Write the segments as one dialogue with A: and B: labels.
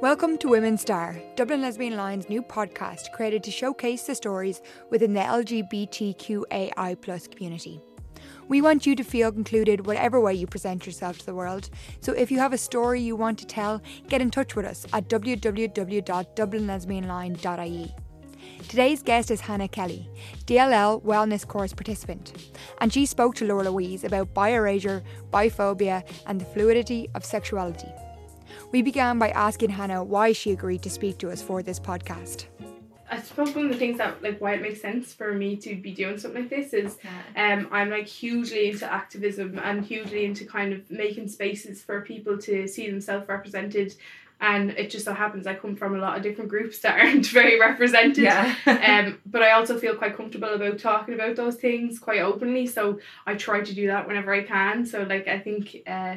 A: Welcome to Women Star, Dublin Lesbian Line's new podcast created to showcase the stories within the LGBTQAI community. We want you to feel included whatever way you present yourself to the world. So if you have a story you want to tell, get in touch with us at www.dublinlesbianline.ie. Today's guest is Hannah Kelly, DLL Wellness Course participant, and she spoke to Laura Louise about bi-erasure, biphobia, and the fluidity of sexuality. We began by asking Hannah why she agreed to speak to us for this podcast.
B: I suppose one of the things that like why it makes sense for me to be doing something like this is um I'm like hugely into activism and hugely into kind of making spaces for people to see themselves represented and it just so happens I come from a lot of different groups that aren't very represented.
C: Yeah.
B: um, but I also feel quite comfortable about talking about those things quite openly, so I try to do that whenever I can. So like I think uh,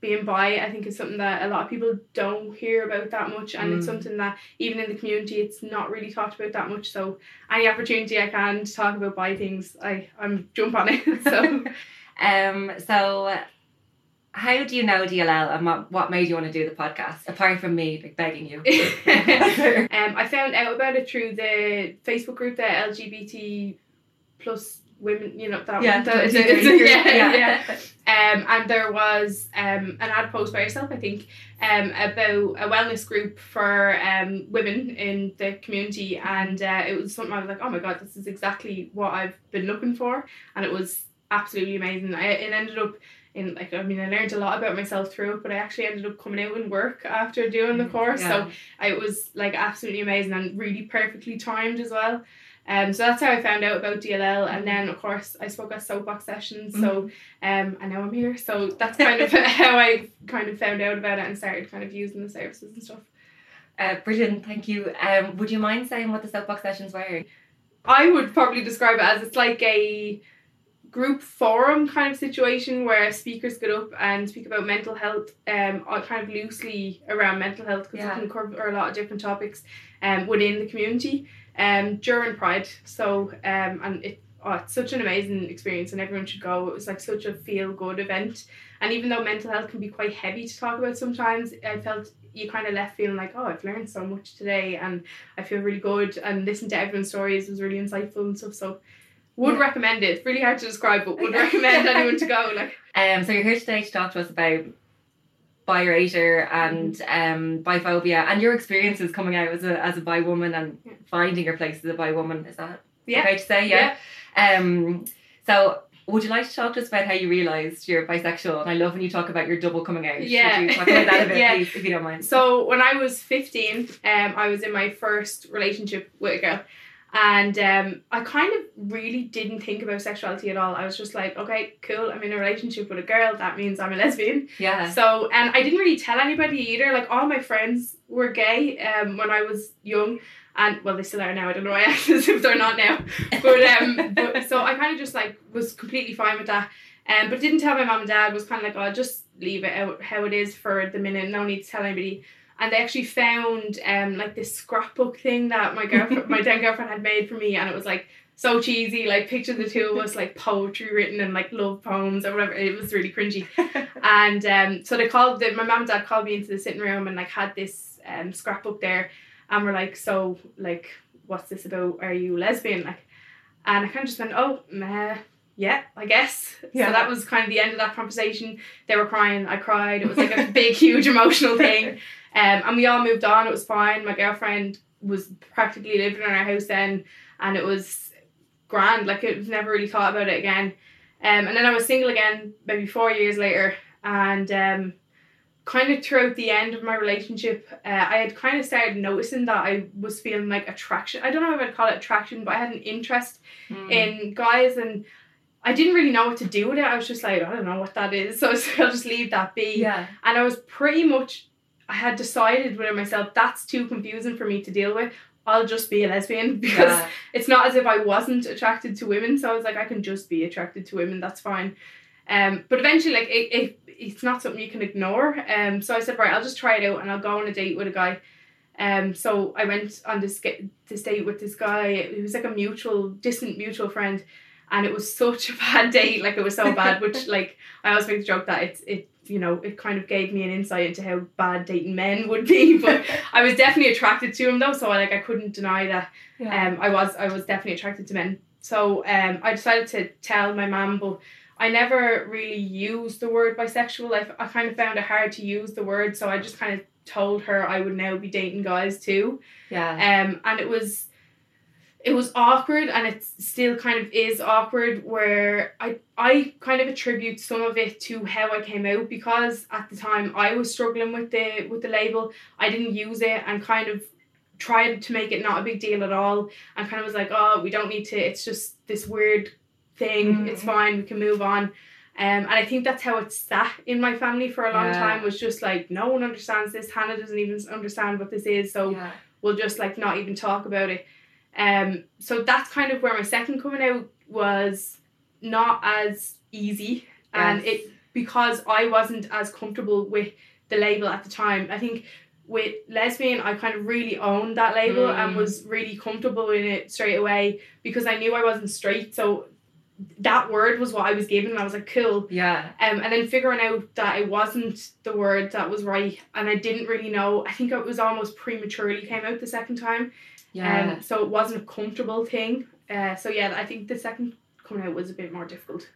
B: being bi, I think is something that a lot of people don't hear about that much, and it's
C: Mm.
B: something that even in the community, it's not really talked about that much. So any opportunity I can to talk about bi things, I I'm jump on it. so.
C: um, so how do you know DLL and what, what made you want to do the podcast apart from me like begging you?
B: um, I found out about it through the Facebook group, the LGBT plus women. You know that
C: yeah,
B: one. The-
C: it's
B: the-
C: yeah,
B: yeah. Um, and there was um, an ad post by yourself, I think, um, about a wellness group for um, women in the community, and uh, it was something I was like, oh my god, this is exactly what I've been looking for, and it was absolutely amazing. I, it ended up in like I mean I learned a lot about myself through it, but I actually ended up coming out in work after doing the course, so
C: Yeah.
B: I, it was like absolutely amazing and really perfectly timed as well. Um, so that's how I found out about DLL, and then of course I spoke at soapbox sessions. So um, and now I'm here. So that's kind of how I kind of found out about it and started kind of using the services and stuff.
C: Uh, brilliant, thank you. Um, would you mind saying what the soapbox sessions were?
B: I would probably describe it as it's like a group forum kind of situation where speakers get up and speak about mental health um uh, kind of loosely around mental health because
C: Yeah.
B: it can cover a lot of different topics um within the community um during pride so um and it oh, it's such an amazing experience and everyone should go it was like such a feel good event and even though mental health can be quite heavy to talk about sometimes I felt you kind of left feeling like oh I've learned so much today and I feel really good and listening to everyone's stories was really insightful and stuff so would
C: Yeah.
B: recommend it. It's really hard to describe, but would recommend anyone to go. Like,
C: Um, so you're here today to talk to us about bi-erasure and um, biphobia and your experiences coming out as a as a bi woman and
B: Yeah.
C: finding your place as a bi woman. Is that
B: Yeah.
C: okay to say? Yeah. Um, so would you like to talk to us about how you realised you're bisexual? And I love when you talk about your double coming out.
B: Yeah.
C: Would you talk about that a bit,
B: Yeah.
C: please, if you don't mind?
B: So when I was fifteen, um, I was in my first relationship with a girl, and um, I kind of really didn't think about sexuality at all. I was just like, okay, cool, I'm in a relationship with a girl. That means I'm a lesbian.
C: Yeah.
B: So and I didn't really tell anybody either. Like all my friends were gay um, when I was young. And well, they still are now. I don't know why I asked as if they're not now. But um, but so I kind of just like was completely fine with that. Um, but didn't tell my mom and dad. Was kind of like, oh, just leave it out how it is for the minute. No need to tell anybody. And they actually found um like this scrapbook thing that my girlfriend, my then girlfriend had made for me, and it was like so cheesy. Like picture the two of us like poetry written and like love poems or whatever. It was really cringy. And um, so they called the, my mom and dad called me into the sitting room and like had this um scrapbook there, and we're like, so like, what's this about? Are you lesbian? Like, and I kind of just went, oh, meh, yeah, I guess.
C: Yeah.
B: So that was kind of the end of that conversation. They were crying, I cried. It was like a big, huge emotional thing. Um, and we all moved on. It was fine. My girlfriend was practically living in our house then, and it was grand. Like it was never really thought about it again. Um, and then I was single again, maybe four years later, and um, kind of throughout the end of my relationship, uh, I had kind of started noticing that I was feeling like attraction. I don't know if I'd call it attraction, but I had an interest
C: Mm.
B: in guys and. I didn't really know what to do with it. I was just like, I don't know what that is, so I'll just leave that be.
C: yeah.
B: And I was pretty much, I had decided within myself that's too confusing for me to deal with. I'll just be a lesbian because
C: Yeah.
B: it's not as if I wasn't attracted to women. So I was like, I can just be attracted to women. That's fine. Um, but eventually, like it, it, it's not something you can ignore. Um, so I said, right, I'll just try it out and I'll go on a date with a guy. Um, so I went on this this date with this guy. He was like a mutual, distant mutual friend, and it was such a bad date. Like it was so bad. which like I always make the joke that it's it you know, it kind of gave me an insight into how bad dating men would be. But I was definitely attracted to him though, so I like I couldn't deny that.
C: Yeah.
B: Um, I was I was definitely attracted to men. So um, I decided to tell my mum, but I never really used the word bisexual. I, I kind of found it hard to use the word, so I just kind of told her I would now be dating guys too.
C: yeah.
B: Um, and it was it was awkward and it still kind of is awkward where I I kind of attribute some of it to how I came out because at the time I was struggling with the with the label. I didn't use it and kind of tried to make it not a big deal at all and kind of was like, oh, we don't need to it's just this weird thing. It's
C: Mhm.
B: fine, we can move on. Um, and I think that's how it sat in my family for a long
C: Yeah.
B: time was just like no one understands this. Hannah doesn't even understand what this is. So
C: yeah.
B: we'll just like not even talk about it. Um, so that's kind of where my second coming out was not as easy, and
C: Yes.
B: it because I wasn't as comfortable with the label at the time. I think with lesbian, I kind of really owned that label and
C: Mm.
B: was really comfortable in it straight away because I knew I wasn't straight. So that word was what I was given, and I was like, cool.
C: Yeah.
B: Um, and then figuring out that it wasn't the word that was right, and I didn't really know. I think it was almost prematurely came out the second time,
C: Yeah.
B: um, so it wasn't a comfortable thing. Uh, so yeah, I think the second coming out was a bit more difficult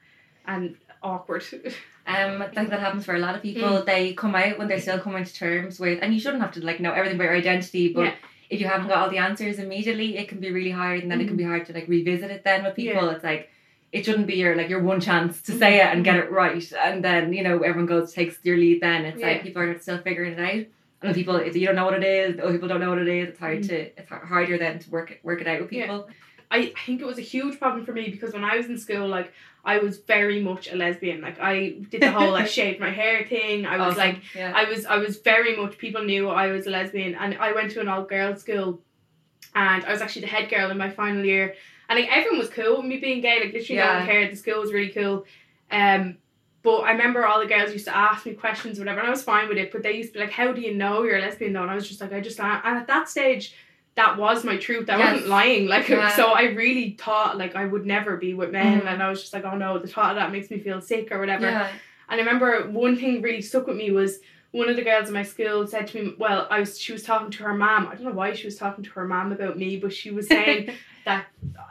B: and awkward.
C: Um, I think that happens for a lot of people.
B: Mm.
C: They come out when they're still coming to terms with, and you shouldn't have to like know everything about your identity, but
B: Yeah.
C: if you haven't got all the answers immediately, it can be really hard, and then it can be hard to like revisit it. Then with people, it's like it shouldn't be your like your one chance to say it and get it right, and then you know everyone goes takes your lead. Then it's
B: Yeah.
C: like people are still figuring it out. And people, if you don't know what it is, or people don't know what it is, it's hard
B: Mm.
C: to it's harder then to work it, work it out with
B: Yeah.
C: people.
B: I think it was a huge problem for me because when I was in school, like I was very much a lesbian. Like I did the whole I shaved my hair thing. I was
C: Awesome.
B: like
C: yeah,
B: I was I was very much people knew I was a lesbian and I went to an all girls school and I was actually the head girl in my final year and like everyone was cool with me being gay like literally no
C: Yeah.
B: one cared the school was really cool um but I remember all the girls used to ask me questions or whatever and I was fine with it but they used to be like how do you know you're a lesbian though and I was just like I just am and at that stage that was my truth I
C: Yes.
B: wasn't lying like
C: Yeah.
B: so I really thought like I would never be with men
C: Mhm.
B: and I was just like oh no the thought of that makes me feel sick or whatever
C: yeah,
B: and I remember one thing really stuck with me was one of the girls in my school said to me, well, I was she was talking to her mom. I don't know why she was talking to her mom about me, but she was saying that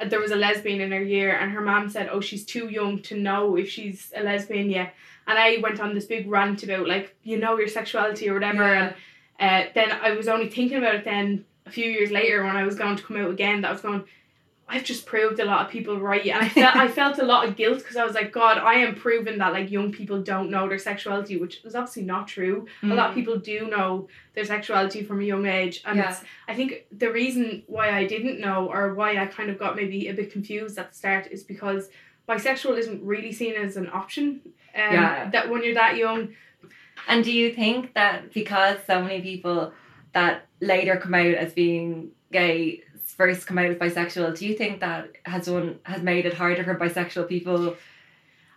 B: there was a lesbian in her year, and her mom said, oh, she's too young to know if she's a lesbian yet. And I went on this big rant about like you know your sexuality or whatever,
C: Yeah.
B: and uh, then I was only thinking about it then a few years later when I was going to come out again that I was going. I've just proved a lot of people right, and I felt I felt a lot of guilt because I was like, God, I am proving that like young people don't know their sexuality, which is obviously not true. A lot of people do know their sexuality from a young age, and
C: Yeah.
B: I think the reason why I didn't know or why I kind of got maybe a bit confused at the start is because bisexual isn't really seen as an option. Um,
C: Yeah.
B: That when you're that young,
C: And do you think that because so many people that later come out as being gay first come out as bisexual, do you think that has one has made it harder for bisexual people?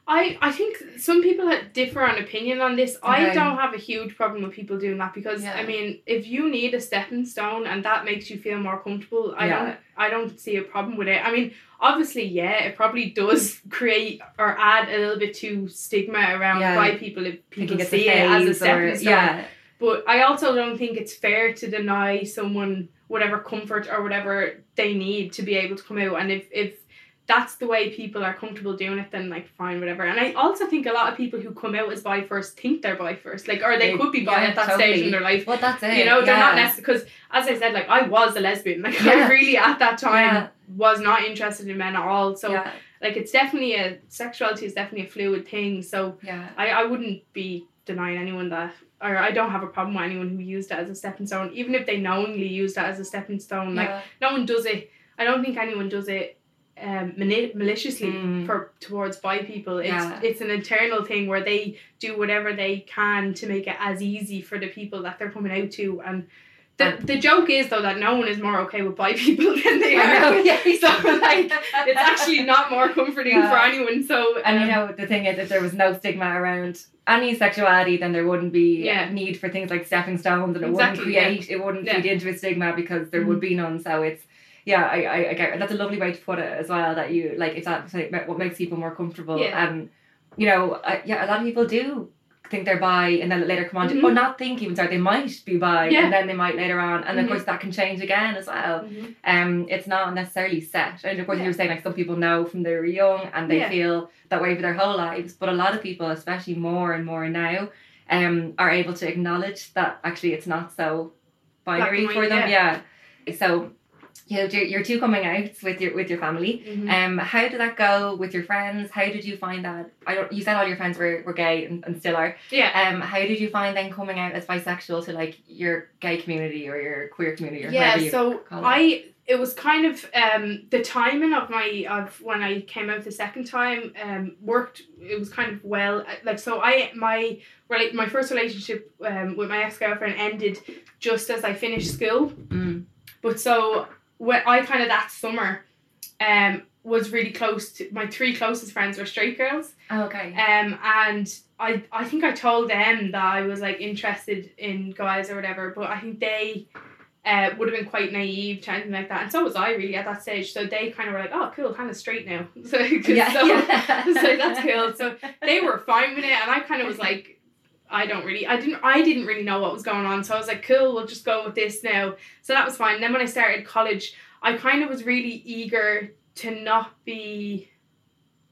B: I, I think some people that differ on opinion on this. I don't have a huge problem with people doing that because
C: Yeah.
B: I mean, if you need a stepping stone and that makes you feel more comfortable, I
C: Yeah.
B: don't I don't see a problem with it. I mean, obviously, yeah, it probably does create or add a little bit to stigma around
C: Yeah.
B: people if people
C: Thinking
B: see it as a stepping stone.
C: yeah,
B: But I also don't think it's fair to deny someone whatever comfort or whatever they need to be able to come out. And if, if that's the way people are comfortable doing it, then like fine, whatever. And I also think a lot of people who come out as bi first think they're bi first, like or they,
C: They-
B: could be bi
C: yeah,
B: at that
C: totally.
B: stage in their life.
C: well that's it.
B: You know, they're not necessarily because, as I said, like I was a lesbian. Like
C: Yeah.
B: I really at that time was not interested in men at all. So like it's definitely a sexuality is definitely a fluid thing. So
C: yeah,
B: I, I wouldn't be denying anyone that or I don't have a problem with anyone who used it as a stepping stone, even if they knowingly used it as a stepping stone. Like
C: yeah.
B: no one does it. I don't think anyone does it um mani- maliciously
C: Mm.
B: for towards bi people. It's
C: Yeah.
B: it's an internal thing where they do whatever they can to make it as easy for the people that they're coming out to and. The, the joke is though that no one is more okay with bi people than they are.
C: know, yeah.
B: So like it's actually not more comforting
C: Yeah.
B: for anyone. So
C: And you
B: um,
C: know, the thing is, if there was no stigma around any sexuality, then there wouldn't be
B: Yeah.
C: need for things like stepping stones, and it
B: Exactly,
C: wouldn't create, it wouldn't
B: Yeah.
C: feed into a stigma because there would be none. So it's, yeah, I, I, I get that's a lovely way to put it as well. That you like, if that's like, what makes people more comfortable,
B: Yeah.
C: and you know, yeah, a lot of people do think they're bi and then later come on to,
B: Mhm.
C: or not think even sorry they might be bi
B: Yeah.
C: and then they might later on and of
B: Mhm.
C: course that can change again as well
B: Mhm.
C: um it's not necessarily set and of course
B: Yeah.
C: you were saying like some people know from they were young and they
B: Yeah.
C: feel that way for their whole lives but a lot of people especially more and more now um are able to acknowledge that actually it's not so binary for them yeah, so you know your, your two coming out with your with your family
B: Mhm.
C: um, how did that go with your friends? How did you find that? I don't. You said all your friends were, were gay and, and still are.
B: yeah.
C: Um, how did you find then coming out as bisexual to like your gay community or your queer community or
B: yeah
C: you
B: so
C: call it?
B: i it was kind of um the timing of my of when i came out the second time um worked it was kind of well like so i my rela- my first relationship um with my ex-girlfriend ended just as i finished school
C: Mm.
B: but so when i kind of that summer um was really close to my three closest friends were straight girls
C: Oh, okay.
B: um, and I, I think I told them that I was like interested in guys or whatever, but I think they uh, would have been quite naive to anything like that, and so was I really at that stage. So they kind of were like, "Oh, cool, kind of straight now." So,
C: yeah,
B: so,
C: yeah.
B: so that's cool. So they were fine with it, and I kind of was like, I don't really, I didn't, I didn't really know what was going on. So I was like, cool, we'll just go with this now. So that was fine. And then when I started college, I kind of was really eager to not be,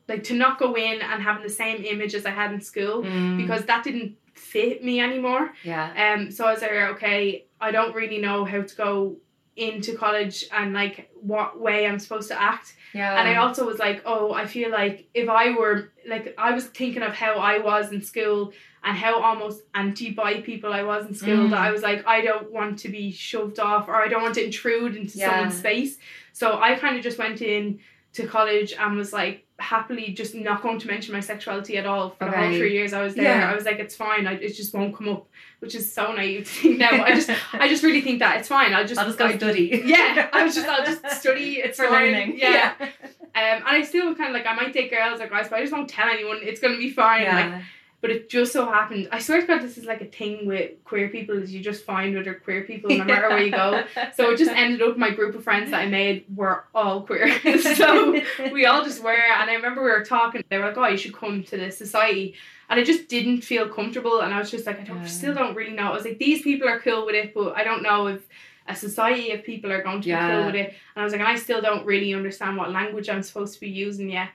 B: like, to not go in and having the same image as I had in school
C: Mm,
B: because that didn't fit me anymore.
C: yeah.
B: Um, so I was like, okay, I don't really know how to go into college and like what way I'm supposed to act.
C: Yeah.
B: And I also was like, oh, I feel like if I were like, I was thinking of how I was in school and how almost anti bi people I was in school
C: Mm.
B: that I was like, I don't want to be shoved off or I don't want to intrude into
C: Yeah.
B: someone's space. So I kind of just went in to college and was like happily just not going to mention my sexuality at all for the whole three years I was there.
C: Yeah.
B: I was like, it's fine. I, it just won't come up, which is so naive to think now. I just, I just really think that it's fine. I'll just,
C: I'll just go
B: I-
C: study.
B: yeah, I was just, I'll just study. It's
C: for
B: fine.
C: learning.
B: Yeah. Um, and I still kind of like I might date girls or guys, but I just won't tell anyone. It's gonna be fine. Like,
C: Yeah.
B: But it just so happened. I swear to God, this is like a thing with queer people. Is you just find other queer people no matter where you go. So it just ended up my group of friends that I made were all queer. so we all just were. And I remember we were talking. They were like, "Oh, you should come to this society." And I just didn't feel comfortable. And I was just like, I don't,
C: Yeah.
B: still don't really know. I was like, these people are cool with it, but I don't know if a society of people are going to be cool with it. And I was like, I still don't really understand what language I'm supposed to be using yet.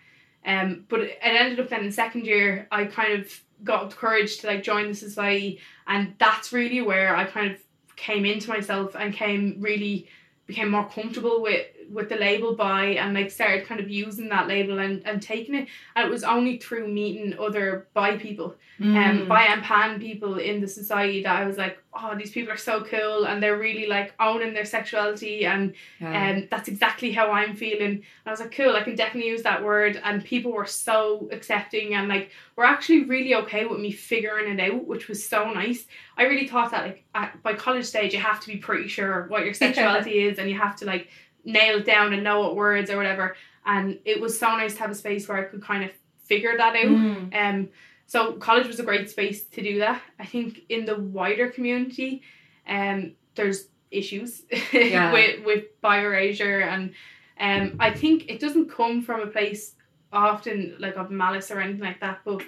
B: Um, but it ended up then in second year, I kind of got the courage to like join the society, and that's really where I kind of came into myself and came really became more comfortable with with the label bi and like started kind of using that label and, and taking it and it was only through meeting other bi people um
C: Mm.
B: bi and pan people in the society that I was like oh these people are so cool and they're really like owning their sexuality and
C: Yeah.
B: um, that's exactly how I'm feeling. And I was like, cool, I can definitely use that word. And people were so accepting and like were actually really okay with me figuring it out, which was so nice. I really thought that like at, by college stage you have to be pretty sure what your sexuality is and you have to like nail it down and know what words or whatever. And it was so nice to have a space where I could kind of figure that out.
C: Mm.
B: Um, so college was a great space to do that. I think in the wider community, um, there's issues
C: Yeah.
B: with with bi-erasure, and um, I think it doesn't come from a place often like of malice or anything like that. But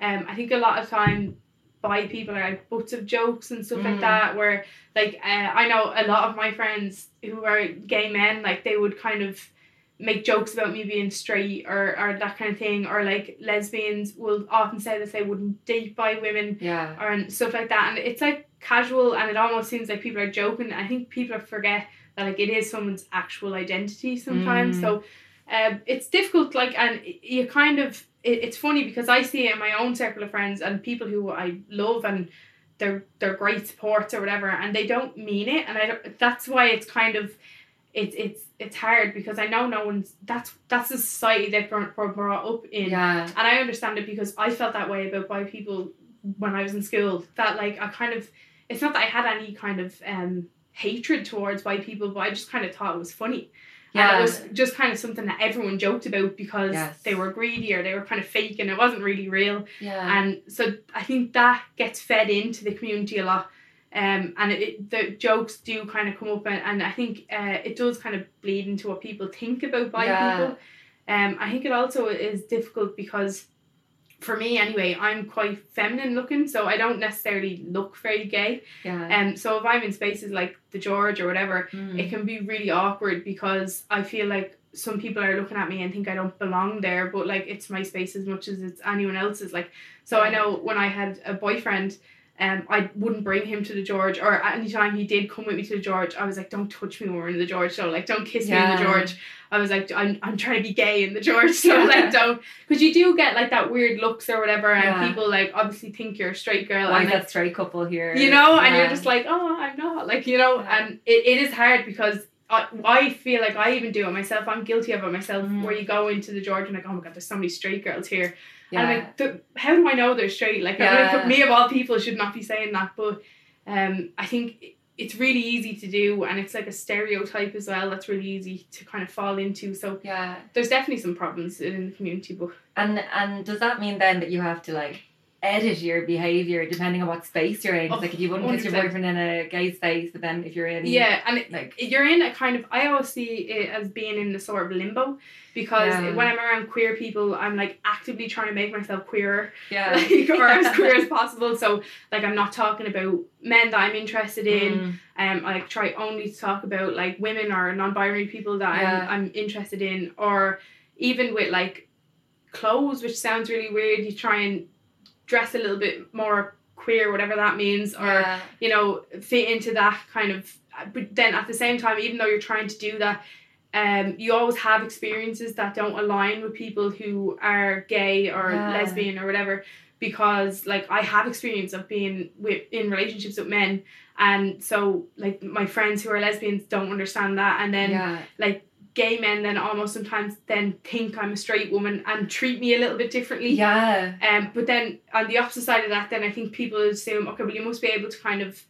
B: um, I think a lot of time bi people are like butts of jokes and stuff
C: Mm.
B: like that. Where like uh, I know a lot of my friends who are gay men, like they would kind of make jokes about me being straight or, or that kind of thing or like lesbians will often say that they wouldn't date bi women
C: Yeah.
B: or and stuff like that and it's like casual and it almost seems like people are joking I think people forget that like it is someone's actual identity sometimes
C: Mm.
B: so um, it's difficult like and you kind of it, it's funny because I see it in my own circle of friends and people who I love and they're they're great supports or whatever and they don't mean it and I don't that's why it's kind of it's it's it's hard because I know no one's that's that's the society that we're we're brought up in
C: Yeah.
B: and I understand it because I felt that way about bi people when I was in school. That like I kind of it's not that I had any kind of um hatred towards white people, but I just kind of thought it was funny. And
C: Yeah.
B: it was just kind of something that everyone joked about because
C: Yes.
B: they were greedy or they were kind of fake and it wasn't really real.
C: Yeah.
B: And so I think that gets fed into the community a lot. Um, and it, the jokes do kind of come up, and, and I think uh, it does kind of bleed into what people think about bi
C: Yeah.
B: people. Um, I think it also is difficult because for me anyway, I'm quite feminine looking, so I don't necessarily look very gay.
C: Yeah.
B: And um, so if I'm in spaces like the George or whatever,
C: Mm.
B: it can be really awkward because I feel like some people are looking at me and think I don't belong there, but like it's my space as much as it's anyone else's. Like, so I know when I had a boyfriend, um, I wouldn't bring him to the George, or anytime he did come with me to the George, I was like, don't touch me when we're in the George, so like, don't kiss me in the George. I was like, I'm, I'm trying to be gay in the George, so
C: Yeah.
B: like, don't, because you do get like that weird looks or whatever, and
C: Yeah.
B: people like obviously think you're a straight girl,
C: Why
B: and
C: is
B: like,
C: that straight couple here?
B: you know and you're just like oh i'm not like you know and it, it is hard because I, I feel like I even do it myself. I'm guilty of it myself.
C: Mm.
B: Where you go into the George and like, oh my god, there's so many straight girls here.
C: yeah.
B: And I'm like, "Th- how do I know they're straight? Like,
C: Yeah.
B: like, me of all people should not be saying that. But um, I think it's really easy to do, and it's like a stereotype as well. That's really easy to kind of fall into. So
C: yeah.
B: there's definitely some problems in the community, but
C: And and does that mean then that you have to like edit your behavior depending on what space you're in.
B: Oh,
C: like if you wouldn't kiss your boyfriend in a gay space, but then if you're in
B: yeah, and it,
C: like
B: you're in a kind of I always see it as being in a sort of limbo because
C: Yeah.
B: when I'm around queer people I'm like actively trying to make myself queerer
C: yeah.
B: like, or as queer as possible so like I'm not talking about men that I'm interested in
C: Mm,
B: um I like try only to talk about like women or non-binary people that
C: Yeah.
B: I'm, I'm interested in or even with like clothes which sounds really weird you try and dress a little bit more queer whatever that means or
C: yeah.
B: you know fit into that kind of but then at the same time even though you're trying to do that um you always have experiences that don't align with people who are gay or
C: Yeah.
B: lesbian or whatever because like I have experience of being with in relationships with men and so like my friends who are lesbians don't understand that and then
C: yeah.
B: like gay men then almost sometimes then think I'm a straight woman and treat me a little bit differently
C: Yeah.
B: um, but then on the opposite side of that, then I think people assume, okay, well, you must be able to kind of.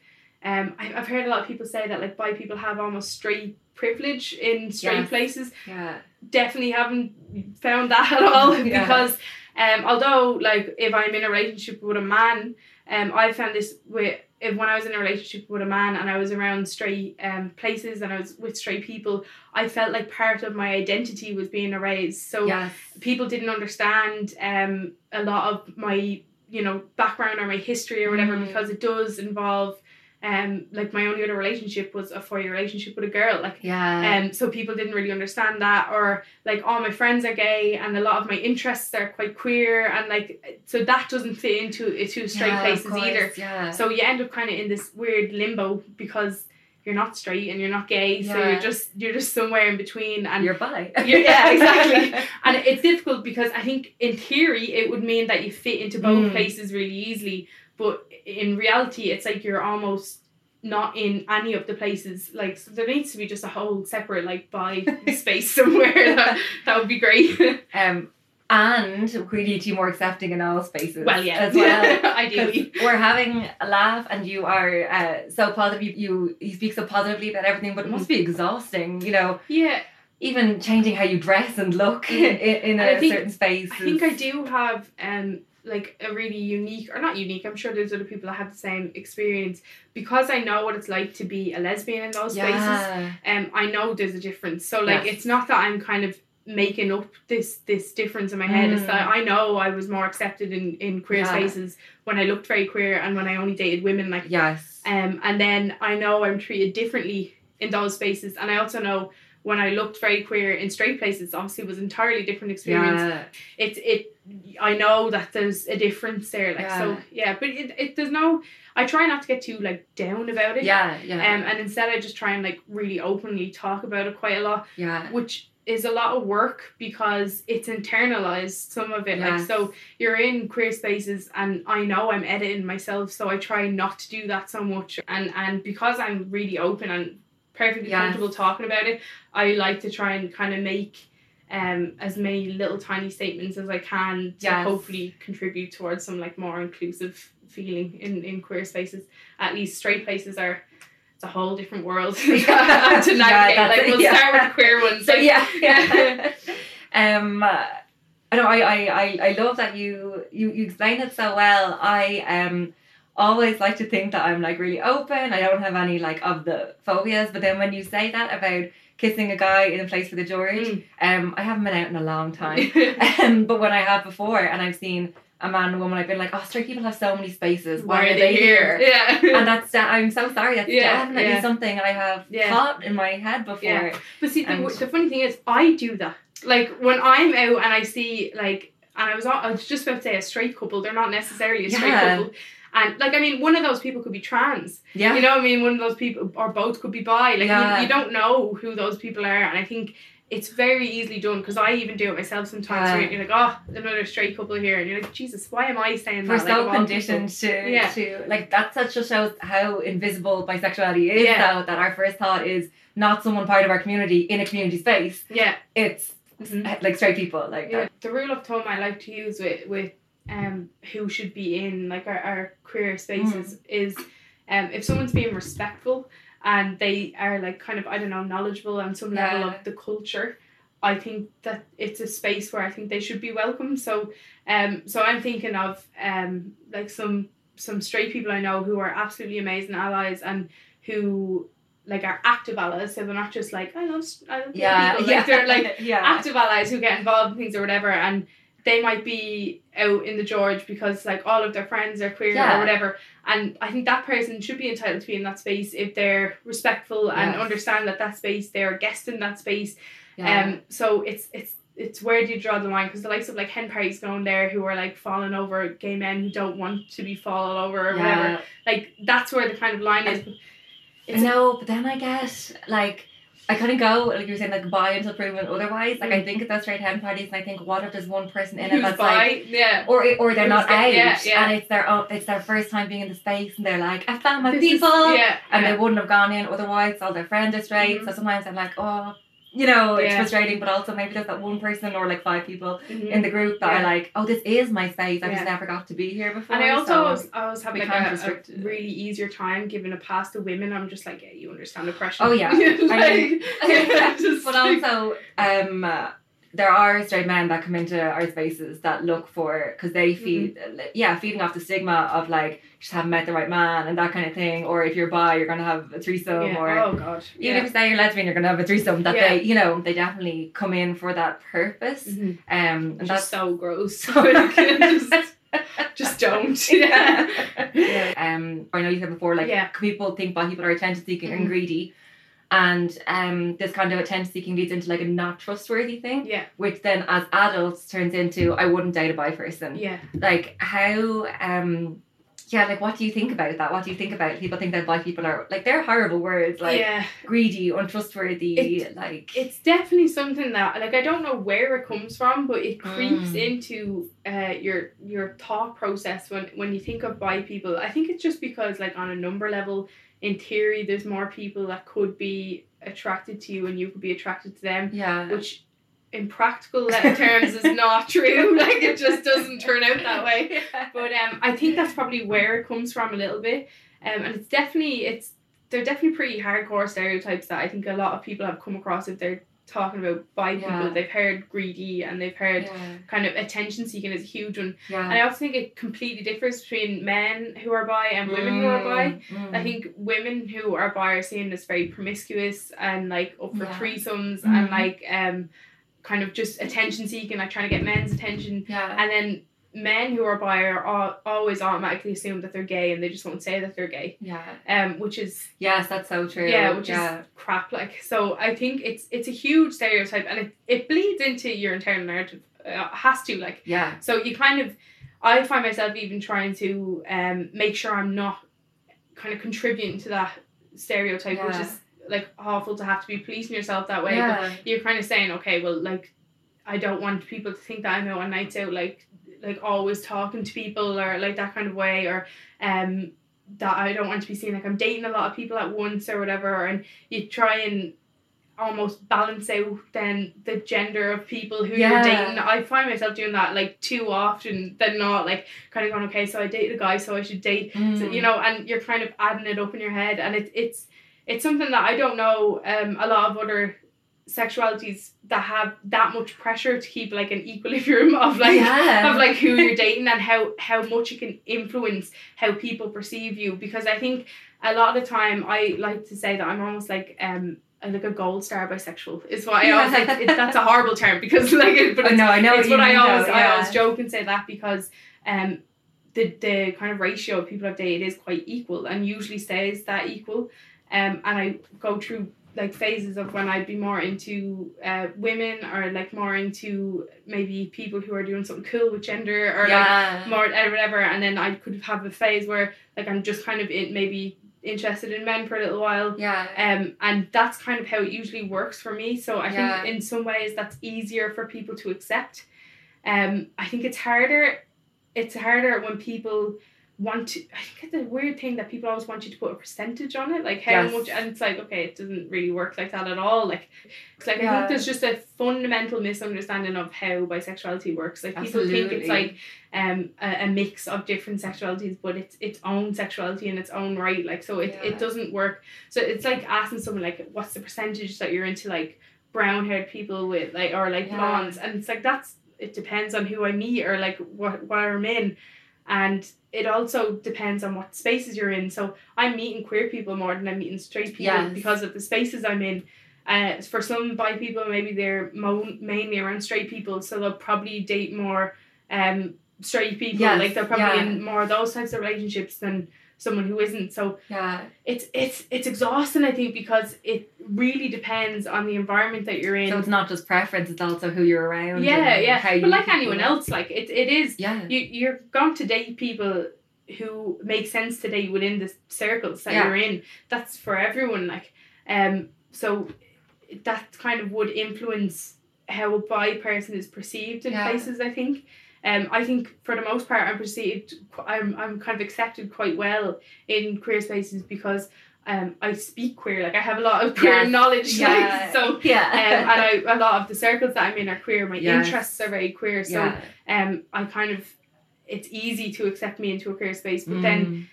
B: Um, I, I've heard a lot of people say that like bi people have almost straight privilege in straight
C: Yes.
B: places.
C: Yeah.
B: Definitely haven't found that at all
C: Yeah.
B: because um, although like if I'm in a relationship with a man, um, I found this with if when I was in a relationship with a man and I was around straight um places and I was with straight people, I felt like part of my identity was being erased. So
C: yes.
B: people didn't understand um a lot of my you know background or my history or whatever
C: Mm.
B: because it does involve um like my only other relationship was a four year relationship with a girl like
C: Yeah.
B: um so people didn't really understand that or like all my friends are gay and a lot of my interests are quite queer and like so that doesn't fit into into straight
C: Yeah,
B: places
C: course,
B: either
C: Yeah.
B: so you end up kind of in this weird limbo because you're not straight and you're not gay so you're just you're just somewhere in between and
C: you're bi.
B: You're- yeah, exactly. and it's difficult because I think in theory it would mean that you fit into both
C: Mm.
B: places really easily, but in reality it's like you're almost not in any of the places. Like so there needs to be just a whole separate like bi space somewhere. That that would be great.
C: um, and we need you more accepting in all spaces.
B: As well, yeah,
C: As well.
B: ideally.
C: We're having a laugh, and you are uh, so positive. You, you you speak so positively about everything, but it must be exhausting. You know,
B: Yeah,
C: even changing how you dress and look in, in
B: And think-
C: certain space.
B: I think I do have um like a really unique or not unique. I'm sure there's other people that have the same experience because I know what it's like to be a lesbian in those spaces.
C: Yeah.
B: um, I know there's a difference. So like,
C: Yes.
B: it's not that I'm kind of making up this this difference in my head. It's
C: Mm.
B: that I know I was more accepted in in queer
C: Yeah.
B: spaces when I looked very queer and when I only dated women. Like,
C: Yes.
B: um, and then I know I'm treated differently in those spaces, and I also know. When I looked very queer in straight places, obviously was an entirely different experience.
C: Yeah.
B: It it I know that there's a difference there. Like so,
C: Yeah.
B: yeah. But it, it there's no. I try not to get too like down about it.
C: Yeah. Yeah.
B: Um, and instead I just try and like really openly talk about it quite a lot,
C: yeah.
B: which is a lot of work because it's internalized some of it. Like so you're in queer spaces and I know I'm editing myself, so I try not to do that so much. And and because I'm really open and perfectly
C: Yes.
B: comfortable talking about it, I like to try and kind of make um as many little tiny statements as I can to
C: Yes.
B: hopefully contribute towards some like more inclusive feeling in, in queer spaces. At least straight places are it's a whole different world to
C: Yeah,
B: navigate.
C: that's
B: like we'll
C: yeah.
B: start with the queer ones.
C: So
B: like-
C: yeah, yeah. um, I know. I, I, I, I love that you you you explain it so well. I um always like to think that I'm like really open. I don't have any like of the phobias. But then when you say that about kissing a guy in a place with a George,
B: Mm.
C: um, I haven't been out in a long time. um, but when I have before, and I've seen a man and a woman, I've been like, oh, straight people have so many spaces. Why, are they here?
B: Yeah.
C: and that's I'm so sorry. That's
B: Yeah,
C: definitely
B: yeah.
C: something I have
B: Yeah.
C: thought in my head before.
B: Yeah. But see, the,
C: And-
B: the funny thing is, I do that. Like when I'm out and I see like, and I was I was just about to say a straight couple. They're not necessarily a straight couple. And like, I mean, one of those people could be trans.
C: Yeah.
B: You know what I mean? One of those people, or both could be bi. Like
C: Yeah.
B: you, you don't know who those people are, and I think it's very easily done because I even do it myself sometimes.
C: Yeah.
B: Where you're like, oh, another straight couple here, and you're like, Jesus, why am I saying
C: We're
B: that?
C: so
B: like,
C: conditioned to,
B: Yeah.
C: to like that such just shows how invisible bisexuality is
B: Yeah.
C: though that our first thought is not someone part of our community in a community space.
B: Yeah.
C: It's
B: Mhm.
C: uh, like straight people. Like
B: Yeah, the rule of thumb I like to use with with um who should be in like our, our queer spaces is um if someone's being respectful and they are like kind of I don't know knowledgeable on some level
C: Yeah.
B: of the culture, I think that it's a space where I think they should be welcome. So um so I'm thinking of um like some some straight people I know who are absolutely amazing allies and who like are active allies so they're not just like I love I love
C: Yeah,
B: people.
C: yeah,
B: like they're like
C: yeah.
B: active allies who get involved in things or whatever and they might be out in the George because like all of their friends are queer
C: Yeah.
B: or whatever. And I think that person should be entitled to be in that space if they're respectful and understand that that space they're a guest in that space.
C: Yeah.
B: um so it's it's it's where do you draw the line? Because the likes of like hen parties going there who are like falling over gay men who don't want to be fallen over or whatever. Like that's where the kind of line is.
C: I know, but then I guess like I kind of go like you were saying like bi until proven otherwise. Like I
B: Mm.
C: think at those straight hen parties, and I think what if there's one person in it
B: who's
C: that's
B: bi
C: like.
B: yeah
C: Or, or they're
B: Who's
C: not
B: gay,
C: out,
B: yeah, yeah.
C: and it's their own, it's their first time being in the space, and they're like, I found my
B: This is-
C: people,
B: yeah
C: and
B: yeah.
C: they wouldn't have gone in otherwise. All their friends are straight,
B: Mhm.
C: so sometimes I'm like, oh, you know, it's frustrating, but also maybe there's that one person or like five people
B: Mhm.
C: in the group that are like, oh, this is my space. I just never got to be here before.
B: And I also
C: so-
B: always, I always have
C: we
B: like a, a really easier time giving a pass to women. I'm just like, yeah, you understand oppression.
C: Oh, yeah.
B: like,
C: I
B: just
C: but also, um, uh, there are straight men that come into our spaces that look for because they feed, yeah, feeding off the stigma of like just haven't met the right man and that kind of thing. Or if you're bi, you're gonna have a threesome,
B: yeah.
C: or
B: oh god,
C: even
B: yeah.
C: if you say you're lesbian, you're gonna have a threesome. That
B: Yeah.
C: they, you know, they definitely come in for that purpose.
B: Mhm.
C: Um, and
B: Just
C: that's
B: so gross. Just, just don't. Yeah.
C: yeah. Um, I know you said before, like
B: Yeah.
C: people think bi people are attention seeking and
B: Mhm.
C: greedy, and um, this kind of attention seeking leads into like a not trustworthy thing,
B: Yeah.
C: which then as adults turns into I wouldn't date a bi person.
B: Yeah.
C: Like how, um, yeah, like what do you think about that? What do you think about people think that bi people are like they're horrible words, like
B: yeah.
C: greedy, untrustworthy,
B: It-
C: like
B: It's definitely something that like I don't know where it comes from, but it creeps
C: Mm.
B: into uh your your thought process when when you think of bi people. I think it's just because like on a number level, in theory, there's more people that could be attracted to you and you could be attracted to them,
C: yeah,
B: which in practical terms is not true. Like it just doesn't turn out that way. But um, I think that's probably where it comes from a little bit. Um, and it's definitely it's they're definitely pretty hardcore stereotypes that I think a lot of people have come across if they're talking about
C: Yeah.
B: people. They've heard greedy and they've heard
C: yeah,
B: kind of attention seeking is a huge one.
C: yeah.
B: And I also think it completely differs between men who are bi and women who are bi.
C: Mm,
B: I
C: mm.
B: think women who are bi are seen as very promiscuous and like up for threesomes
C: Mhm.
B: and like um kind of just attention seeking, like trying to get men's attention.
C: yeah,
B: And then men who are bi are al- always automatically assume that they're gay and they just won't say that they're gay.
C: yeah.
B: Um, which is
C: Yes, that's so true.
B: yeah, which
C: yeah.
B: is crap. Like so, I think it's it's a huge stereotype and it, it bleeds into your internal narrative. Uh, has to like
C: yeah,
B: so you kind of, I find myself even trying to um make sure I'm not kind of contributing to that stereotype, which is like awful to have to be policing yourself that way. But
C: yeah.
B: you're kind of saying, okay, well, like, I don't want people to think that I'm out on nights out, like, like always talking to people or like that kind of way, or um, that I don't want to be seen like I'm dating a lot of people at once or whatever. And you try and almost balance out then the gender of people who
C: Yeah.
B: you're dating. I find myself doing that like too often than not, like kind of going, okay, so I dated a guy, so I should date so,
C: Mm.
B: you know, and you're kind of adding it up in your head, and it, it's it's something that I don't know. Um, a lot of other sexualities that have that much pressure to keep like an equilibrium of like
C: yeah.
B: of like who you're dating and how how much it can influence how people perceive you. Because I think a lot of the time I like to say that I'm almost like um like a gold star bisexual is what I always like. It, that's a horrible term because like it, but
C: I
B: it's
C: know, I know
B: it's
C: what,
B: I always
C: though,
B: I always joke and say that because um, the the kind of ratio of people I've dated is quite equal and usually stays that equal. Um, and I go through like phases of when I'd be more into uh, women or like more into maybe people who are doing something cool with gender or
C: yeah.
B: like more uh, whatever and then I could have a phase where like I'm just kind of in maybe interested in men for a little while
C: yeah.
B: um and that's kind of how it usually works for me so I
C: Yeah.
B: think in some ways that's easier for people to accept um I think it's harder it's harder when people want to I think it's a weird thing that people always want you to put a percentage on it like how
C: Yes.
B: much and it's like okay it doesn't really work like that at all like it's like I think there's just a fundamental misunderstanding of how bisexuality works like people think it's like um a, a mix of different sexualities but it's its own sexuality in its own right like so it,
C: Yeah.
B: it doesn't work so it's like asking someone like what's the percentage that you're into like brown haired people with like or like
C: Yeah.
B: blondes and it's like that's it depends on who I meet or like what what I'm in and it also depends on what spaces you're in so I'm meeting queer people more than I'm meeting straight people
C: Yes.
B: because of the spaces I'm in uh, for some bi people maybe they're mo- mainly around straight people so they'll probably date more um straight people
C: Yes,
B: like they're probably
C: yeah.
B: in more of those types of relationships than someone who isn't so
C: Yeah.
B: it's it's it's exhausting I think because it really depends on the environment that you're in.
C: So it's not just preference; it's also who you're around.
B: yeah,
C: and
B: yeah. But like anyone else, like it it is
C: Yeah.
B: you you're going to date people who make sense today within the circles that
C: Yeah.
B: you're in. That's for everyone. Like um so that kind of would influence how a bi person is perceived in
C: Yeah.
B: places, I think. Um, I think for the most part, I'm perceived. I'm I'm kind of accepted quite well in queer spaces because um I speak queer. Like I have a lot of queer
C: Yes.
B: knowledge.
C: Yeah.
B: Like, so um,
C: yeah.
B: and I a lot of the circles that I'm in are queer. My
C: Yes.
B: interests are very queer. So
C: yeah.
B: um I kind of it's easy to accept me into a queer space. But then
C: Mm.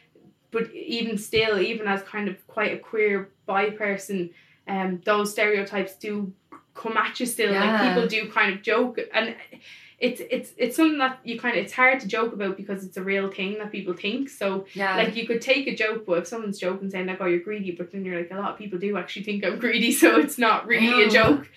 B: but even still, even as kind of quite a queer bi person, um, those stereotypes do come at you still.
C: Yeah.
B: Like people do kind of joke, and it's it's it's something that you kind of it's hard to joke about because it's a real thing that people think. So
C: yeah.
B: like you could take a joke, but if someone's joking saying like, "Oh, you're greedy," but then you're like, a lot of people do actually think I'm greedy, so it's not really a joke.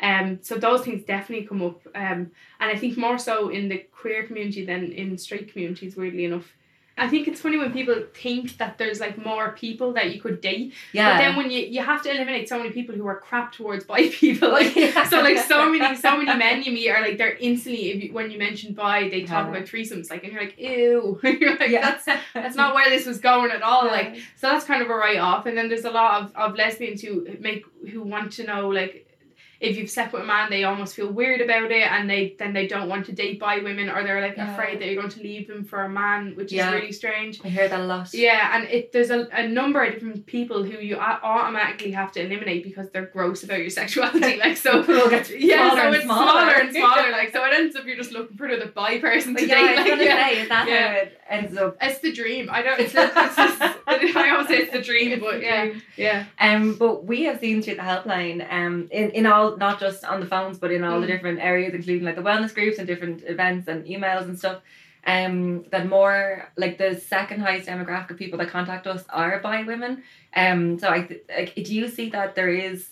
B: Um, so those things definitely come up. Um, and I think more so in the queer community than in straight communities. Weirdly enough, I think it's funny when people think that there's like more people that you could date,
C: yeah.
B: but then when you you have to eliminate so many people who are crap towards bi people, like
C: Yeah.
B: so like so many so many men you meet are like they're instantly if you, when you mention bi they talk
C: Yeah.
B: about threesomes like and you're like ew you're like
C: yeah.
B: that's that's not where this was going at all like so that's kind of a write off and then there's a lot of, of lesbians who make who want to know like if you've slept with a man they almost feel weird about it and they then they don't want to date bi women or they're like
C: Yeah.
B: afraid that you're going to leave them for a man which
C: Yeah.
B: is really strange
C: I hear that a lot.
B: yeah, and it there's a, a number of different people who you automatically have to eliminate because they're gross about your sexuality. Like so, yeah, so it's
C: smaller.
B: smaller and smaller. Like so, it ends up you're just looking for another bi person to
C: But
B: date.
C: Was
B: Like, yeah.
C: say, is that
B: Yeah.
C: how it ends up?
B: It's the dream. I don't. It's, it's just, I always say it's the dream, but
C: the
B: yeah, yeah,
C: Um, but we have seen through the helpline, um, in, in all not just on the phones, but in all the
B: Mm.
C: different areas, including like the wellness groups and different events and emails and stuff. Um, that more like the second highest demographic of people that contact us are bi women. Um, so I like, do you see that there is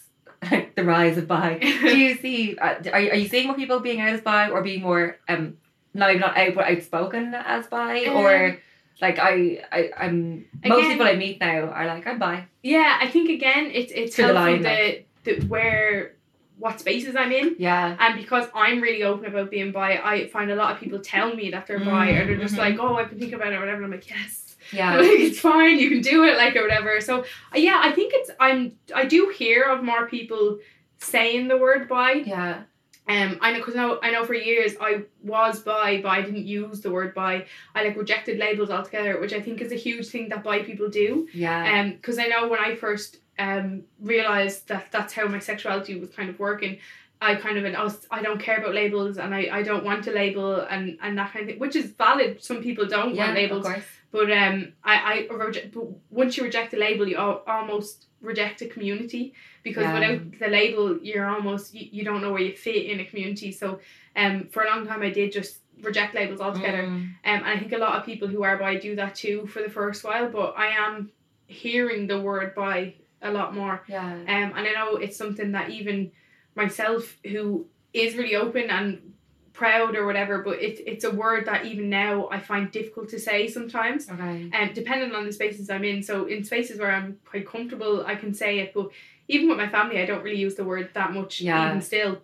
C: like, the rise of bi? do you see? Uh, are you, are you seeing more people being out as bi or being more um, not even not out but outspoken as bi
B: Um,
C: or? Like I, I, I'm most people I meet now are like I'm bi.
B: yeah. I think again, it's it's
C: the
B: helpful the, the where what spaces I'm in.
C: Yeah.
B: And because I'm really open about being bi, I find a lot of people tell me that they're bi, or they're just
C: Mhm.
B: like, "Oh, I've been thinking about it," or whatever. And I'm like, "Yes,
C: Yeah.
B: like it's fine, you can do it," like or whatever. So uh, yeah, I think it's I'm I do hear of more people saying the word bi.
C: Yeah.
B: Um, I know because now I know for years I was bi, but I didn't use the word bi. I like rejected labels altogether, which I think is a huge thing that bi people do.
C: Yeah.
B: Um, because I know when I first um realized that that's how my sexuality was kind of working, I kind of went, oh, I don't care about labels, and I, I don't want a label, and and that kind of thing, which is valid. Some people don't
C: yeah.
B: want labels,
C: Of course.
B: but um, I I reject. But once you reject a label, you al- almost reject a community because
C: Yeah.
B: without the label, you're almost you, you don't know where you fit in a community. So um, for a long time, I did just reject labels altogether.
C: Mm.
B: Um, and I think a lot of people who are bi do that too for the first while, but I am hearing the word bi a lot more.
C: Yeah.
B: Um, and I know it's something that even myself, who is really open and proud or whatever, but it's it's a word that even now I find difficult to say sometimes.
C: Okay.
B: Um, depending on the spaces I'm in. So in spaces where I'm quite comfortable, I can say it. But even with my family, I don't really use the word that much.
C: Yeah.
B: Even still,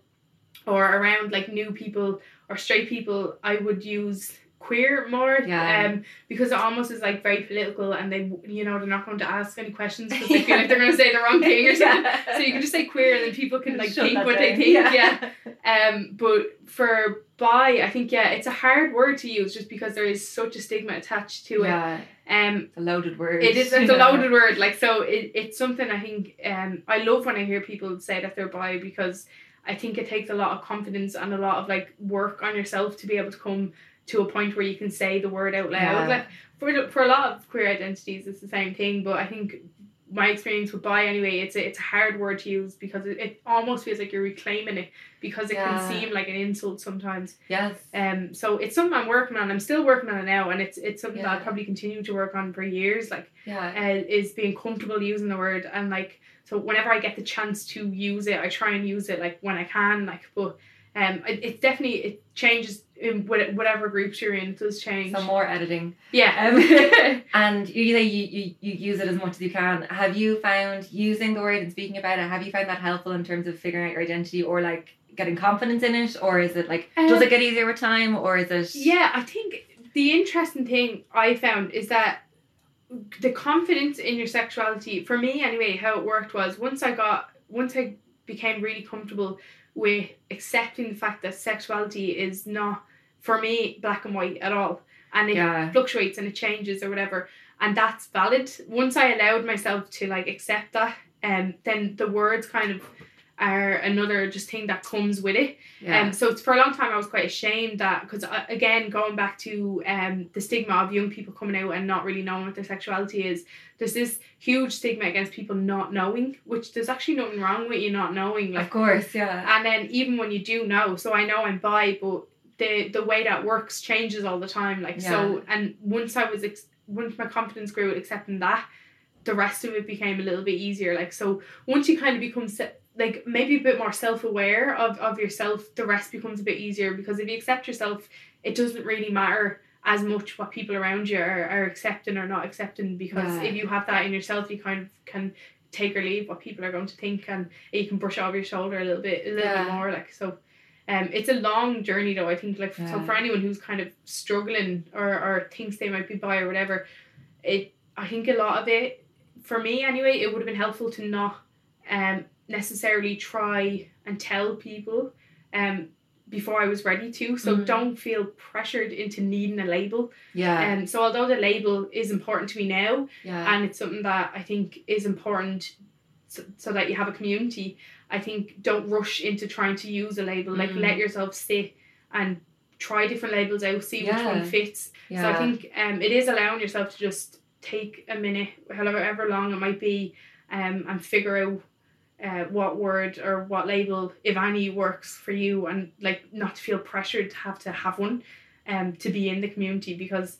B: or around like new people or straight people, I would use queer more.
C: Yeah.
B: Um, because it almost is like very political, and they you know they're not going to ask any questions because they feel like they're going to say the wrong thing or something.
C: Yeah.
B: So you can just say queer, and then people can like
C: Shut
B: think what they think. yeah. Um, but for bi, I think yeah, it's a hard word to use just because there is such a stigma attached to
C: Yeah.
B: it. Um,
C: It's a loaded word.
B: it is it's a loaded word. Like so, it, it's something I think. Um, I love when I hear people say that they're bi because I think it takes a lot of confidence and a lot of like work on yourself to be able to come to a point where you can say the word out loud.
C: Yeah.
B: Like for for a lot of queer identities, it's the same thing. But I think my experience with bi anyway, it's a, it's a hard word to use because it, it almost feels like you're reclaiming it because it
C: Yeah.
B: can seem like an insult sometimes.
C: Yes.
B: Um, so it's something I'm working on. I'm still working on it now, and it's it's something that I'll probably continue to work on for years. Like
C: Yeah.
B: uh, is being comfortable using the word and like so whenever I get the chance to use it, I try and use it like when I can. Like, but um, it, it definitely it changes in what- whatever groups you're in. Does change.
C: Some more editing.
B: yeah.
C: Um, and you say you, you, you use it as much as you can. Have you found using the word and speaking about it, have you found that helpful in terms of figuring out your identity or like getting confidence in it? Or is it like, does
B: Um,
C: it get easier with time or is it?
B: Yeah, I think the interesting thing I found is that the confidence in your sexuality, for me anyway, how it worked was once I got, once I became really comfortable with accepting the fact that sexuality is not, for me, black and white at all. And it
C: Yeah.
B: fluctuates and it changes or whatever. And that's valid. Once I allowed myself to like accept that, um, then the words kind of are another just thing that comes with it.
C: Yeah.
B: Um, so for a long time, I was quite ashamed that because again, going back to um the stigma of young people coming out and not really knowing what their sexuality is, there's this huge stigma against people not knowing, which there's actually nothing wrong with you not knowing. Like,
C: of course, yeah.
B: and then even when you do know, so I know I'm bi, but the the way that works changes all the time. Like so, and once I was ex- once my confidence grew at accepting that, the rest of it became a little bit easier. Like so, once you kind of become se- like maybe a bit more self aware of of yourself, the rest becomes a bit easier because if you accept yourself, it doesn't really matter as much what people around you are, are accepting or not accepting because
C: Yeah.
B: if you have that in yourself, you kind of can take or leave what people are going to think and you can brush it over your shoulder a little bit a little
C: Yeah.
B: bit more like so um it's a long journey though I think like so for anyone who's kind of struggling or or thinks they might be bi or whatever it I think a lot of it for me anyway it would have been helpful to not um necessarily try and tell people um before I was ready to so
C: Mhm.
B: don't feel pressured into needing a label
C: Yeah.
B: um so although the label is important to me now
C: yeah.
B: and it's something that I think is important so, so that you have a community. I think don't rush into trying to use a label. Like
C: Mm.
B: let yourself sit and try different labels out, see which one fits.
C: yeah.
B: So I think um it is allowing yourself to just take a minute, however long it might be, um, and figure out uh, what word or what label, if any, works for you, and like not to feel pressured to have to have one, um, to be in the community because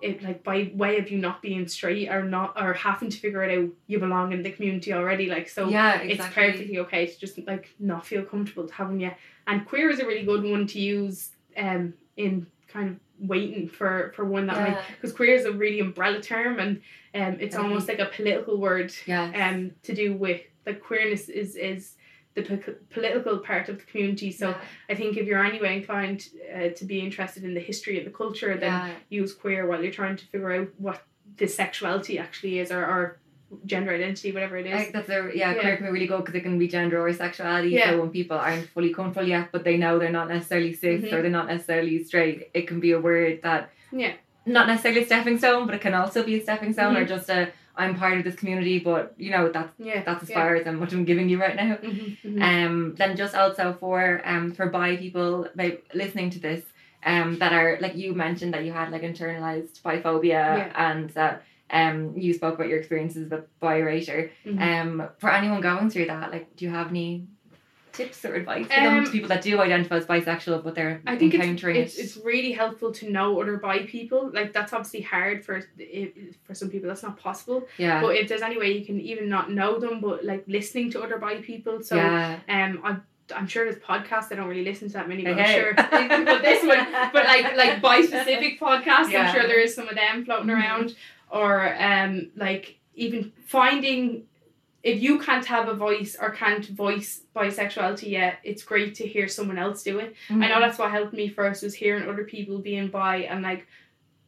B: it like by way of you not being straight or not or having to figure it out, you belong in the community already. Like so,
C: yeah,
B: it's perfectly okay to just like not feel comfortable to having you. And queer is a really good one to use um in kind of waiting for for one that
C: Yeah.
B: because queer is a really umbrella term and um it's
C: Okay.
B: almost like a political word
C: Yeah.
B: um to do with like queerness is is the po- political part of the community so
C: yeah.
B: I think if you're anyway inclined uh, to be interested in the history of the culture then
C: yeah.
B: use queer while you're trying to figure out what the sexuality actually is or, or gender identity whatever it is.
C: I think that's a yeah,
B: Yeah.
C: queer can be really good because it can be gender or sexuality.
B: Yeah.
C: So when people aren't fully comfortable yet, but they know they're not necessarily cis
B: Mhm.
C: or they're not necessarily straight, it can be a word that
B: Yeah.
C: not necessarily a stepping stone, but it can also be a stepping stone or
B: Mhm.
C: just a I'm part of this community, but you know that's
B: yeah
C: that's as
B: yeah.
C: far as I'm what I'm giving you right now.
B: Mhm, mhm.
C: Um, then just also for um for bi people like listening to this, um that are like you mentioned that you had like internalized biphobia
B: Yeah.
C: and that um you spoke about your experiences with bi erasure.
B: Mhm.
C: Um, for anyone going through that, like, do you have any tips or advice for them
B: Um,
C: to people that do identify as bisexual but they're
B: I think
C: encountering
B: it's
C: it?
B: it's really helpful to know other bi people. Like that's obviously hard for for some people. That's not possible.
C: yeah,
B: But if there's any way you can even not know them, but like listening to other bi people. So
C: yeah,
B: um, I I'm sure there's podcasts. I don't really listen to that many, but
C: Okay.
B: I'm sure. but this one, but like like bi specific podcasts,
C: Yeah.
B: I'm sure there is some of them floating
A: Mhm.
B: around, or um like even finding. If you can't have a voice or can't voice bisexuality yet, it's great to hear someone else do it. I
C: Mm-hmm.
B: know that's what helped me first was hearing other people being bi and like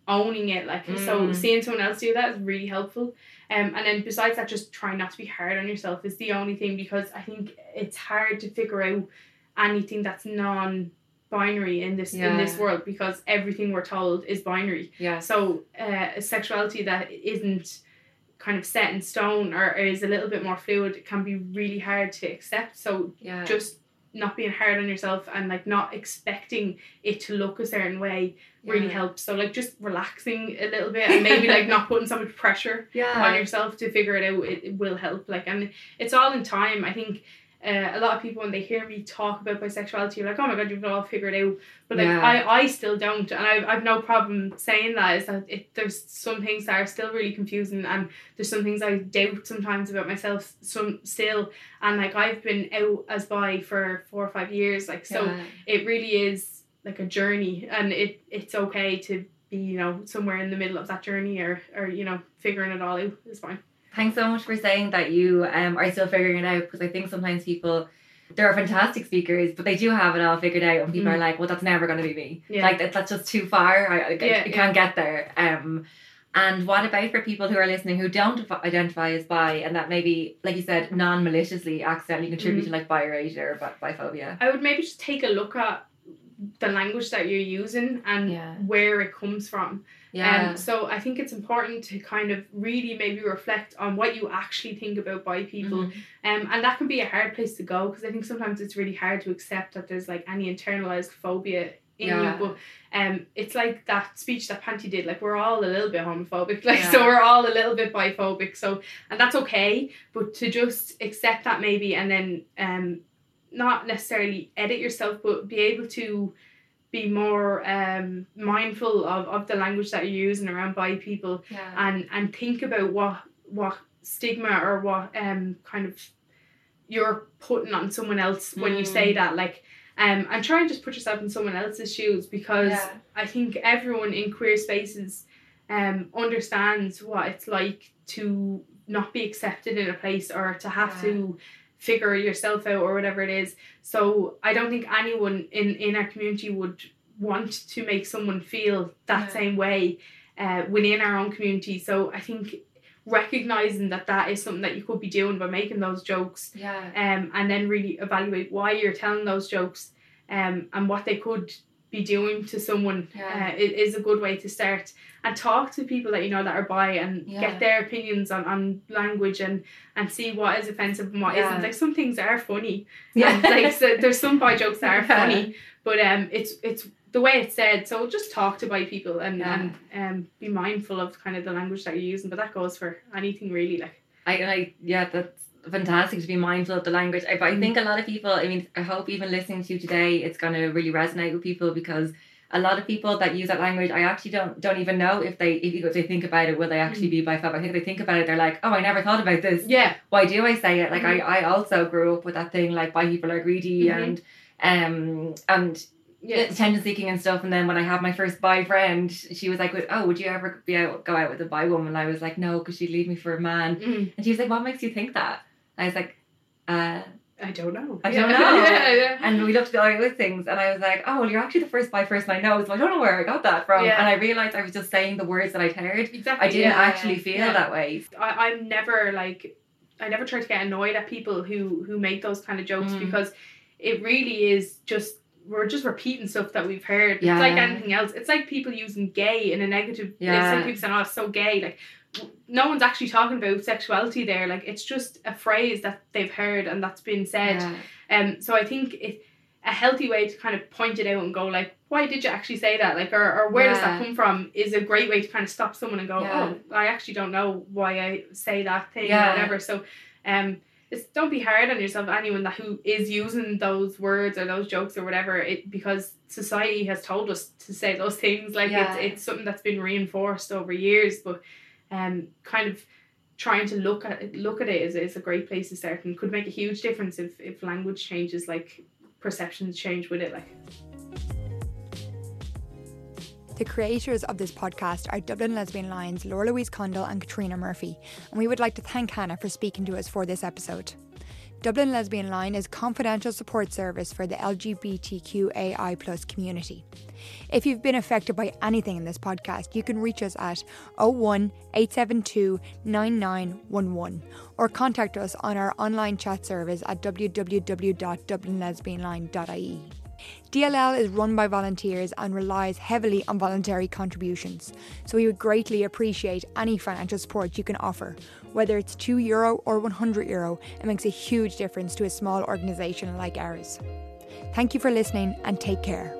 B: owning it. Like so
C: Mm.
B: seeing someone else do that is really helpful. Um and then besides that just try not to be hard on yourself is the only thing because I think it's hard to figure out anything that's non binary in this in this world because everything we're told is binary.
C: Yeah.
B: So uh, sexuality that isn't kind of set in stone or is a little bit more fluid can be really hard to accept. So
C: Yeah.
B: just not being hard on yourself and like not expecting it to look a certain way really
C: Yeah.
B: helps. So like just relaxing a little bit and maybe like not putting so much pressure on yourself to figure it out. It, it will help. Like and it's all in time. I think. Uh, a lot of people when they hear me talk about bisexuality are like oh my god you've it all figured out but like
C: Yeah.
B: I, I still don't and I've, I've no problem saying that is that it, there's some things that are still really confusing and there's some things I doubt sometimes about myself some still and like I've been out as bi for four or five years like so
C: Yeah.
B: it really is like a journey and it it's okay to be you know somewhere in the middle of that journey or or you know figuring it all out is fine
C: Thanks so much for saying that you um, are still figuring it out because I think sometimes people they're fantastic speakers, but they do have it all figured out, and people
B: Mm.
C: are like, "Well, that's never going to be me.
B: Yeah.
C: Like that, that's just too far. I, I,
B: Yeah,
C: I can't get there." Um, and what about for people who are listening who don't identify as bi and that maybe, like you said, non-maliciously accidentally contribute
B: Mm.
C: to like bi erasure or bi- biphobia?
B: I would maybe just take a look at the language that you're using and
C: Yeah.
B: where it comes from
C: Yeah.
B: Um, so I think it's important to kind of really maybe reflect on what you actually think about bi people.
C: Mhm.
B: Um, and that can be a hard place to go because I think sometimes it's really hard to accept that there's like any internalized phobia in
C: Yeah.
B: you. But um, it's like that speech that Panti did. Like we're all a little bit homophobic. Like
C: Yeah.
B: so we're all a little bit biphobic. So and that's okay. But to just accept that maybe and then um, not necessarily edit yourself, but be able to be more um mindful of, of the language that you're using around bi people
C: yeah.
B: and and think about what what stigma or what um kind of you're putting on someone else when you
C: Mm.
B: say that like um and try and just put yourself in someone else's shoes because
C: Yeah.
B: I think everyone in queer spaces um understands what it's like to not be accepted in a place or to have
C: Yeah.
B: to figure yourself out or whatever it is so I don't think anyone in in our community would want to make someone feel that
C: Yeah.
B: same way uh, within our own community so I think recognizing that that is something that you could be doing by making those jokes
C: yeah.
B: um, and then really evaluate why you're telling those jokes um, and what they could be doing to someone
C: Yeah.
B: uh, is a good way to start and talk to people that you know that are bi and
C: Yeah.
B: get their opinions on, on language and and see what is offensive and what
C: Yeah.
B: not like some things are funny
C: Yeah.
B: and, like so there's some bi jokes that are funny but um it's it's the way it's said so just talk to bi people and and um be mindful of kind of the language that you're using but that goes for anything really like
C: I, I yeah, that's fantastic to be mindful of the language. I, but I think a lot of people, I mean, I hope even listening to you today, it's going to really resonate with people because a lot of people that use that language, I actually don't don't even know if they if they think about it, will they actually be biphobic? I think they think about it, they're like, oh, I never thought about this.
B: yeah
C: Why do I say it? Like
B: Mhm.
C: I, I also grew up with that thing like bi people are greedy
B: Mhm.
C: and um and
B: yeah
C: attention seeking and stuff. And then when I had my first bi friend, she was like, "Oh, would you ever be out go out with a bi woman?" And I was like, "No, because she'd leave me for a man."
B: Mm,
C: And she was like, "What makes you think that?" I was like, "Uh."
B: I don't know
C: I don't know.
B: yeah, yeah.
C: And we looked at the other things, and I was like, "Oh, well, you're actually the first bi person I know." So I don't know where I got that from.
B: Yeah.
C: And I realized I was just saying the words that I'd heard.
B: exactly
C: I didn't
B: yeah.
C: actually feel
B: Yeah.
C: that way.
B: I, I'm never like I never try to get annoyed at people who who make those kind of jokes
C: Mm.
B: because it really is just we're just repeating stuff that we've heard.
C: Yeah.
B: It's like anything else. It's like people using gay in a negative.
C: Yeah.
B: It's like people saying, "Oh, it's so gay." Like no one's actually talking about sexuality there. Like it's just a phrase that they've heard and that's been said.
C: Yeah.
B: Um, so I think it a healthy way to kind of point it out and go like, why did you actually say that? Like, or, or where does that come from? Is a great way to kind of stop someone and go,
C: Yeah.
B: oh, I actually don't know why I say that thing
C: Yeah.
B: or whatever. So, um, it's don't be hard on yourself. Anyone that who is using those words or those jokes or whatever, it because society has told us to say those things. Like
C: Yeah.
B: it's it's something that's been reinforced over years, but um, kind of trying to look at look at it is, is a great place to start and could make a huge difference if, if language changes like perceptions change with it. Like.
A: The creators of this podcast are Dublin Lesbian Line's Laura Louise Condell and Katrina Murphy, and we would like to thank Hannah for speaking to us for this episode. Dublin Lesbian Line is confidential support service for the LGBTQAI plus community. If you've been affected by anything in this podcast, you can reach us at 01 872 9911 or contact us on our online chat service at www.dublinlesbianline.ie. DLL is run by volunteers and relies heavily on voluntary contributions, so we would greatly appreciate any financial support you can offer. Whether it's €2 Euro or €100, Euro, it makes a huge difference to a small organisation like ours. Thank you for listening and take care.